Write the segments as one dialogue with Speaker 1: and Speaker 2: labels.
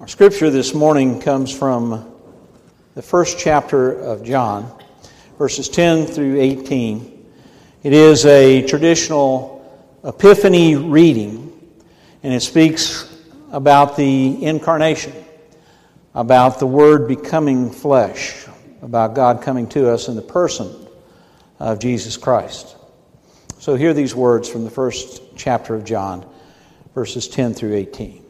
Speaker 1: Our scripture this morning comes from the first chapter of John, verses 10 through 18. It is a traditional Epiphany reading, and it speaks about the incarnation, about the Word becoming flesh, about God coming to us in the person of Jesus Christ. So, hear these words from the first chapter of John, verses 10 through 18.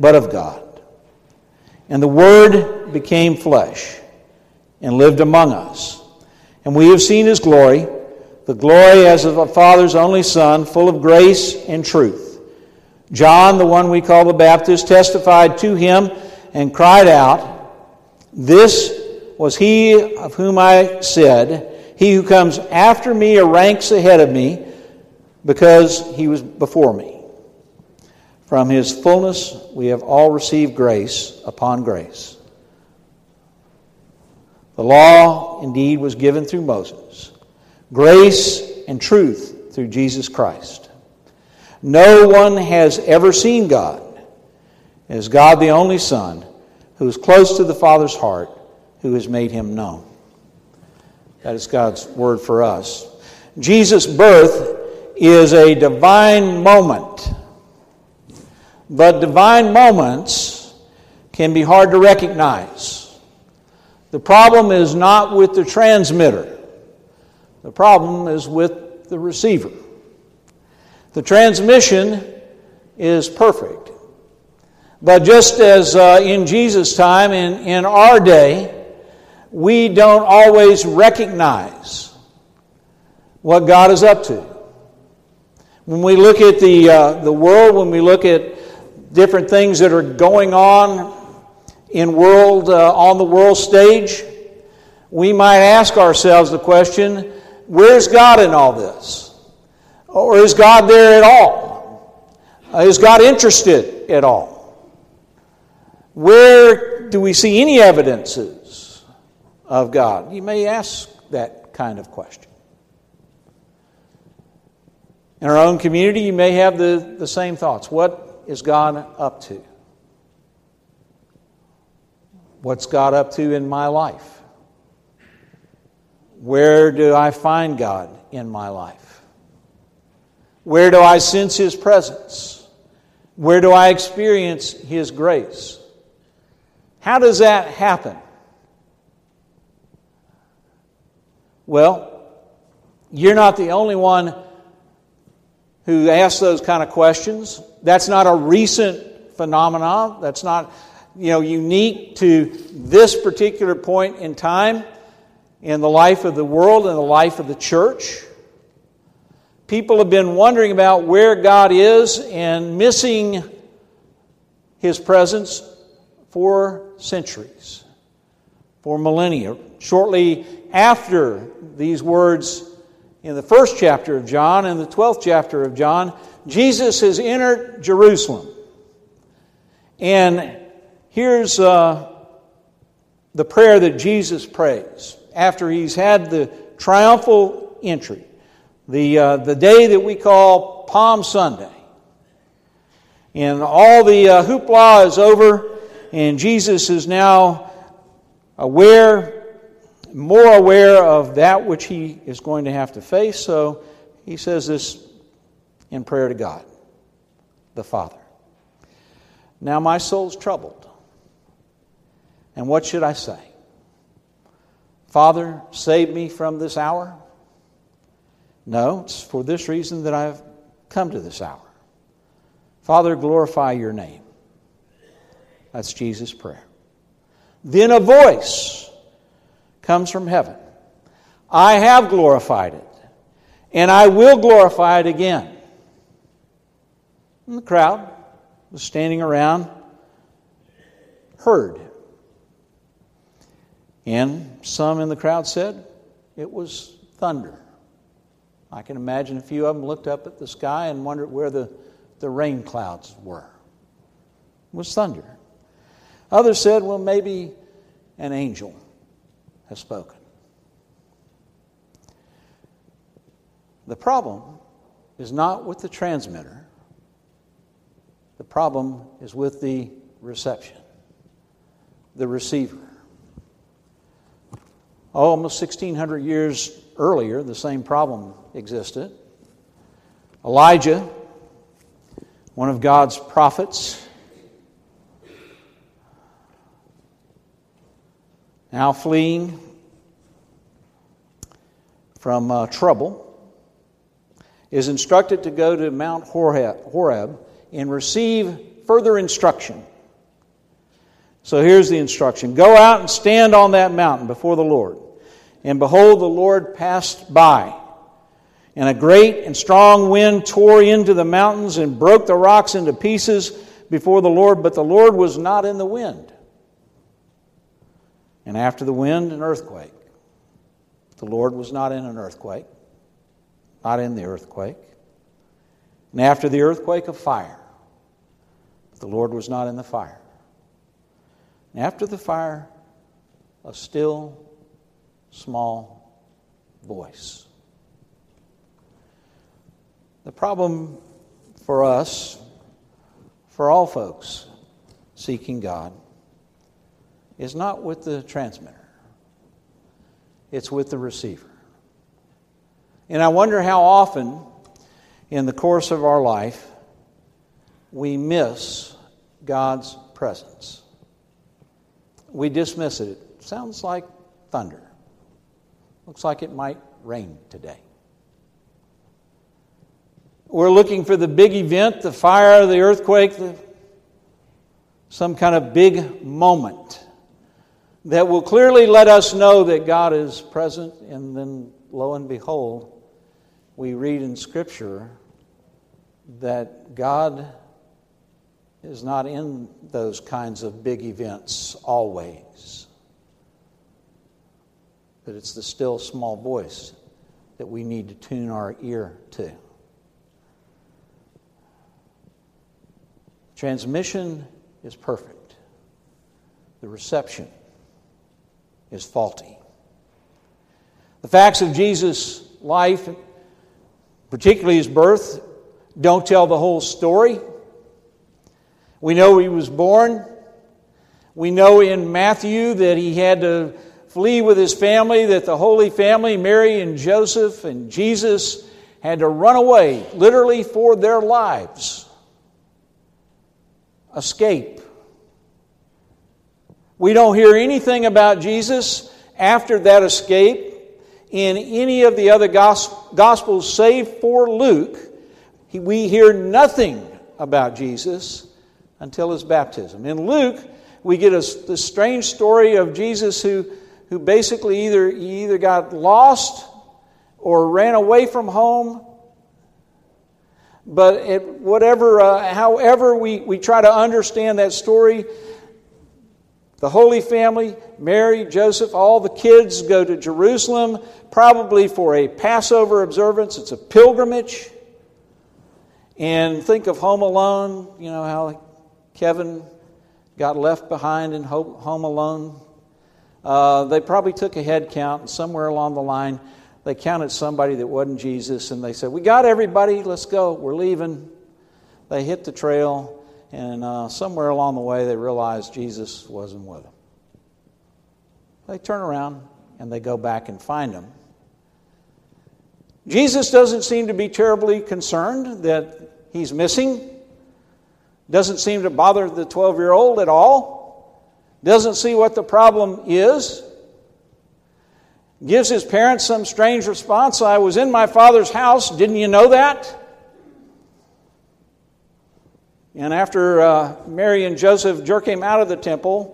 Speaker 1: but of God. And the Word became flesh and lived among us. And we have seen His glory, the glory as of a Father's only Son, full of grace and truth. John, the one we call the Baptist, testified to him and cried out, This was he of whom I said, He who comes after me ranks ahead of me, because he was before me. From his fullness we have all received grace upon grace. The law indeed was given through Moses, grace and truth through Jesus Christ. No one has ever seen God as God the only Son, who is close to the Father's heart, who has made him known. That is God's word for us. Jesus' birth is a divine moment but divine moments can be hard to recognize. The problem is not with the transmitter, the problem is with the receiver. The transmission is perfect. But just as uh, in Jesus' time, in, in our day, we don't always recognize what God is up to. When we look at the, uh, the world, when we look at different things that are going on in world uh, on the world stage, we might ask ourselves the question, where's God in all this? Or is God there at all? Uh, is God interested at all? Where do we see any evidences of God? You may ask that kind of question. In our own community, you may have the, the same thoughts. What is God up to? What's God up to in my life? Where do I find God in my life? Where do I sense His presence? Where do I experience His grace? How does that happen? Well, you're not the only one who asks those kind of questions. That's not a recent phenomenon. That's not you know, unique to this particular point in time in the life of the world and the life of the church. People have been wondering about where God is and missing His presence for centuries, for millennia. Shortly after these words in the first chapter of John and the 12th chapter of John, Jesus has entered Jerusalem. And here's uh, the prayer that Jesus prays after he's had the triumphal entry, the, uh, the day that we call Palm Sunday. And all the uh, hoopla is over, and Jesus is now aware more aware of that which he is going to have to face. So he says this in prayer to God, the Father. Now my soul's troubled. And what should I say? Father, save me from this hour? No, it's for this reason that I've come to this hour. Father, glorify your name. That's Jesus' prayer. Then a voice comes from heaven. I have glorified it, and I will glorify it again. And the crowd was standing around, heard. And some in the crowd said it was thunder. I can imagine a few of them looked up at the sky and wondered where the, the rain clouds were. It was thunder. Others said, well, maybe an angel has spoken. The problem is not with the transmitter, the problem is with the reception, the receiver. Almost 1,600 years earlier, the same problem existed. Elijah, one of God's prophets, now fleeing from uh, trouble, is instructed to go to Mount Horeb and receive further instruction. So here's the instruction Go out and stand on that mountain before the Lord. And behold, the Lord passed by. And a great and strong wind tore into the mountains and broke the rocks into pieces before the Lord, but the Lord was not in the wind. And after the wind, an earthquake. The Lord was not in an earthquake, not in the earthquake. And after the earthquake, a fire. The Lord was not in the fire. And after the fire, a still, small voice. The problem for us, for all folks seeking God, is not with the transmitter, it's with the receiver. And I wonder how often in the course of our life we miss God's presence. We dismiss it. It sounds like thunder. Looks like it might rain today. We're looking for the big event, the fire, the earthquake, the, some kind of big moment that will clearly let us know that God is present, and then lo and behold, we read in Scripture that God is not in those kinds of big events always. But it's the still small voice that we need to tune our ear to. Transmission is perfect, the reception is faulty. The facts of Jesus' life, particularly his birth, don't tell the whole story. We know he was born. We know in Matthew that he had to flee with his family, that the Holy Family, Mary and Joseph and Jesus, had to run away, literally for their lives. Escape. We don't hear anything about Jesus after that escape in any of the other Gospels, save for Luke. We hear nothing about Jesus until his baptism. In Luke, we get a, this strange story of Jesus who, who basically either, he either got lost or ran away from home. But whatever, uh, however we, we try to understand that story, the Holy Family, Mary, Joseph, all the kids go to Jerusalem, probably for a Passover observance. It's a pilgrimage. And think of Home Alone, you know, how Kevin got left behind in Home Alone. Uh, they probably took a head count, and somewhere along the line, they counted somebody that wasn't Jesus, and they said, We got everybody, let's go, we're leaving. They hit the trail, and uh, somewhere along the way, they realize Jesus wasn't with them. They turn around and they go back and find him. Jesus doesn't seem to be terribly concerned that he's missing. Doesn't seem to bother the 12 year old at all. Doesn't see what the problem is. Gives his parents some strange response I was in my father's house. Didn't you know that? And after uh, Mary and Joseph jerk him out of the temple,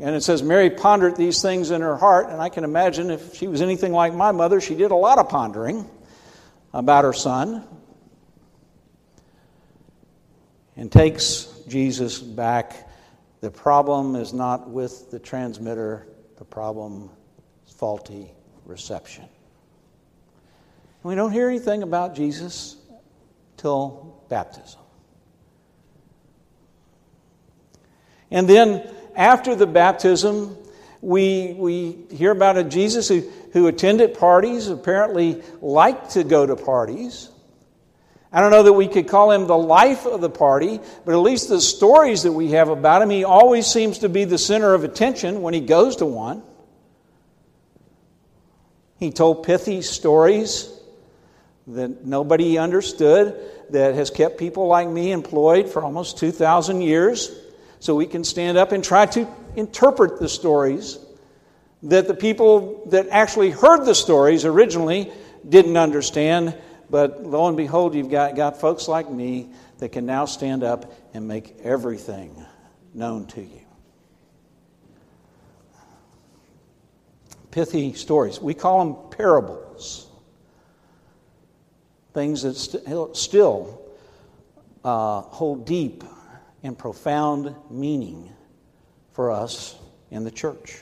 Speaker 1: and it says Mary pondered these things in her heart, and I can imagine if she was anything like my mother, she did a lot of pondering about her son. And takes Jesus back The problem is not with the transmitter, the problem is faulty reception. We don't hear anything about Jesus till baptism. And then after the baptism, we, we hear about a Jesus who, who attended parties, apparently liked to go to parties. I don't know that we could call him the life of the party, but at least the stories that we have about him, he always seems to be the center of attention when he goes to one. He told pithy stories that nobody understood, that has kept people like me employed for almost 2,000 years so we can stand up and try to interpret the stories that the people that actually heard the stories originally didn't understand. But lo and behold, you've got, got folks like me that can now stand up and make everything known to you. Pithy stories. We call them parables. Things that st- still uh, hold deep and profound meaning for us in the church.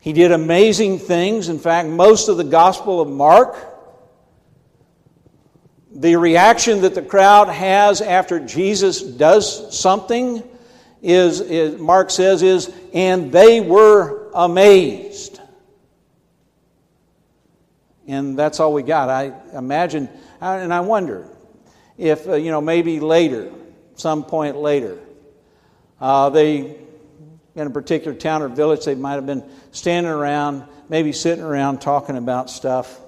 Speaker 1: He did amazing things. In fact, most of the Gospel of Mark, the reaction that the crowd has after Jesus does something is, is Mark says, is, and they were amazed. And that's all we got. I imagine, and I wonder if, uh, you know, maybe later, some point later. Uh, they, in a particular town or village, they might have been standing around, maybe sitting around talking about stuff.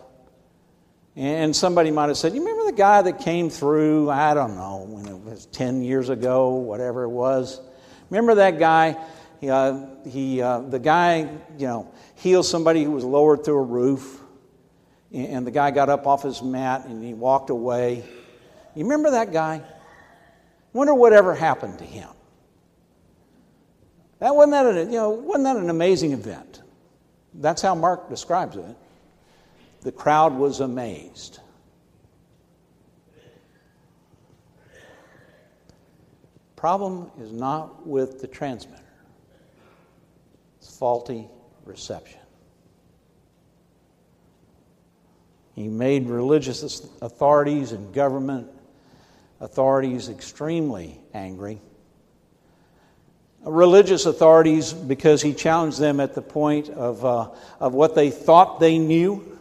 Speaker 1: And somebody might have said, You remember the guy that came through, I don't know, when it was 10 years ago, whatever it was? Remember that guy? Uh, he, uh, the guy, you know, healed somebody who was lowered through a roof, and the guy got up off his mat and he walked away. You remember that guy? Wonder whatever happened to him. That wasn't that, a, you know, wasn't that an amazing event? That's how Mark describes it. The crowd was amazed. Problem is not with the transmitter. It's faulty reception. He made religious authorities and government authorities extremely angry. Religious authorities, because he challenged them at the point of, uh, of what they thought they knew,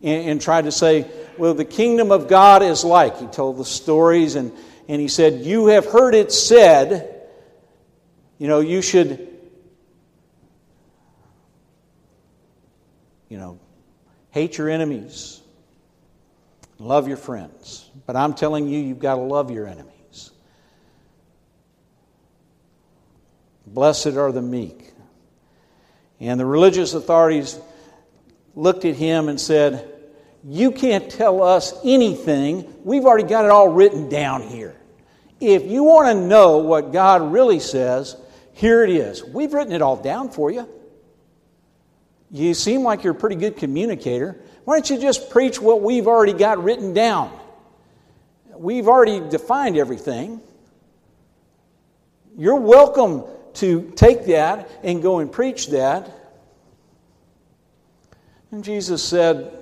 Speaker 1: and, and tried to say, Well, the kingdom of God is like. He told the stories, and, and he said, You have heard it said, you know, you should, you know, hate your enemies, love your friends. But I'm telling you, you've got to love your enemies. Blessed are the meek. And the religious authorities looked at him and said, You can't tell us anything. We've already got it all written down here. If you want to know what God really says, here it is. We've written it all down for you. You seem like you're a pretty good communicator. Why don't you just preach what we've already got written down? we've already defined everything. You're welcome to take that and go and preach that. And Jesus said,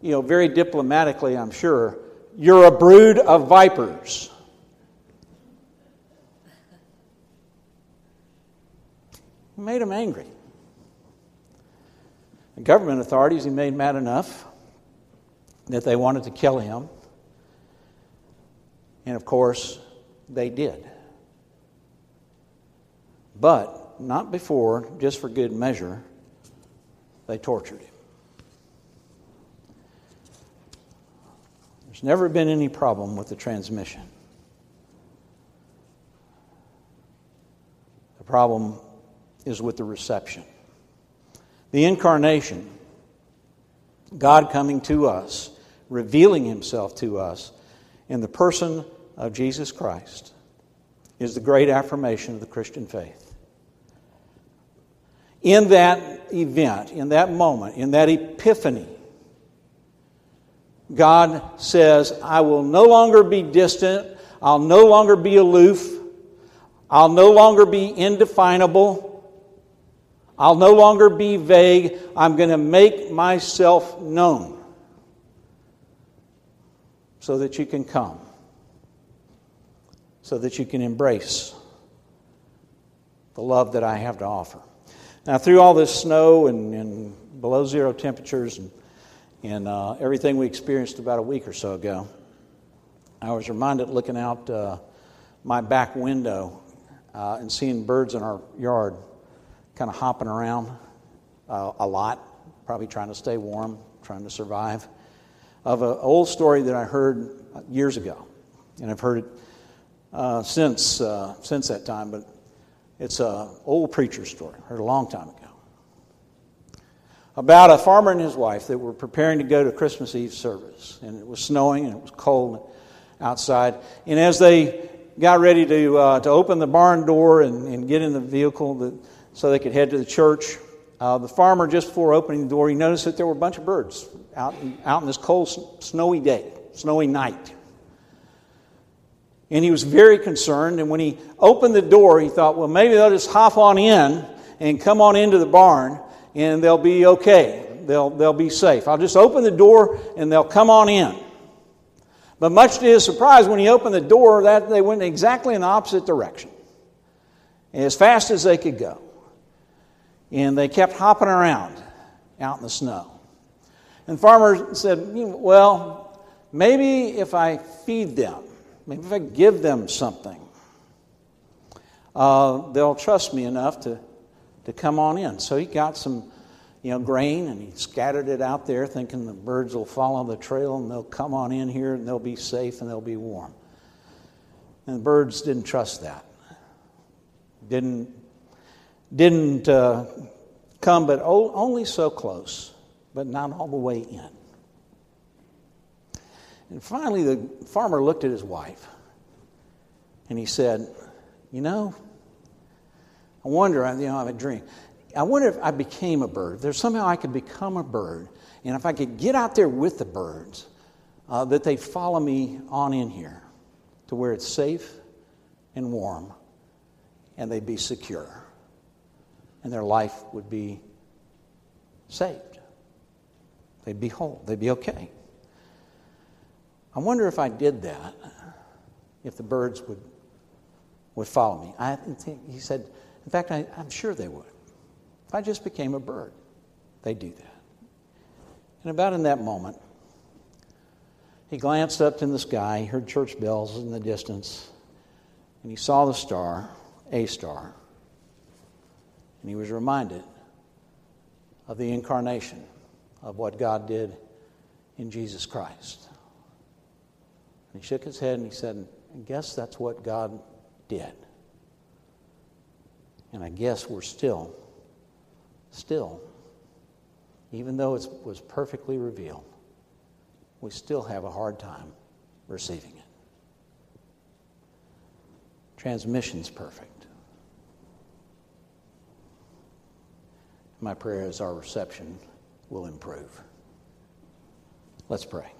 Speaker 1: you know, very diplomatically, I'm sure, you're a brood of vipers. Made him angry. The government authorities, he made mad enough that they wanted to kill him. And of course, they did. But not before, just for good measure, they tortured him. There's never been any problem with the transmission. The problem is with the reception. The incarnation, God coming to us, revealing himself to us in the person of Jesus Christ is the great affirmation of the Christian faith. In that event, in that moment, in that epiphany, God says, I will no longer be distant, I'll no longer be aloof, I'll no longer be indefinable. I'll no longer be vague. I'm going to make myself known so that you can come, so that you can embrace the love that I have to offer. Now, through all this snow and, and below zero temperatures and, and uh, everything we experienced about a week or so ago, I was reminded looking out uh, my back window uh, and seeing birds in our yard kind of hopping around uh, a lot, probably trying to stay warm, trying to survive, of an old story that I heard years ago. And I've heard it uh, since, uh, since that time, but it's an old preacher story, heard a long time ago. About a farmer and his wife that were preparing to go to Christmas Eve service. And it was snowing and it was cold outside. And as they got ready to, uh, to open the barn door and, and get in the vehicle that, so they could head to the church, uh, the farmer, just before opening the door, he noticed that there were a bunch of birds out in, out in this cold, snowy day, snowy night. And he was very concerned. And when he opened the door, he thought, well, maybe they'll just hop on in and come on into the barn and they'll be okay. They'll, they'll be safe. I'll just open the door and they'll come on in. But much to his surprise, when he opened the door, that they went exactly in the opposite direction, as fast as they could go. And they kept hopping around out in the snow. And the farmer said, Well, maybe if I feed them, maybe if I give them something, uh, they'll trust me enough to, to come on in. So he got some you know, grain and he scattered it out there thinking the birds will follow the trail and they'll come on in here and they'll be safe and they'll be warm. And the birds didn't trust that. Didn't, didn't uh, come, but only so close, but not all the way in. And finally, the farmer looked at his wife and he said, You know, I wonder, you know, I have a dream. I wonder if I became a bird. There's somehow I could become a bird. And if I could get out there with the birds, uh, that they follow me on in here to where it's safe and warm and they'd be secure. And their life would be saved. They'd be whole. They'd be okay. I wonder if I did that, if the birds would, would follow me. I think, he said, in fact, I, I'm sure they would. If I just became a bird, they'd do that. And about in that moment, he glanced up in the sky, he heard church bells in the distance, and he saw the star, a star, and he was reminded of the incarnation of what God did in Jesus Christ. And he shook his head and he said, I guess that's what God did. And I guess we're still Still, even though it was perfectly revealed, we still have a hard time receiving it. Transmission's perfect. My prayer is our reception will improve. Let's pray.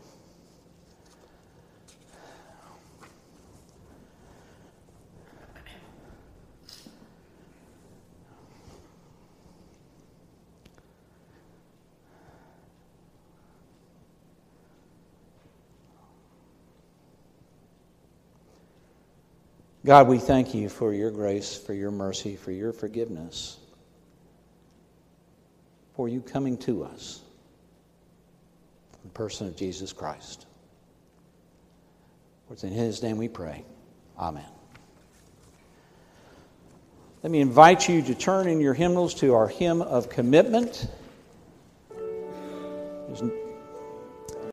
Speaker 1: God, we thank you for your grace, for your mercy, for your forgiveness, for you coming to us the person of Jesus Christ. For it's in his name we pray. Amen. Let me invite you to turn in your hymnals to our hymn of commitment. There's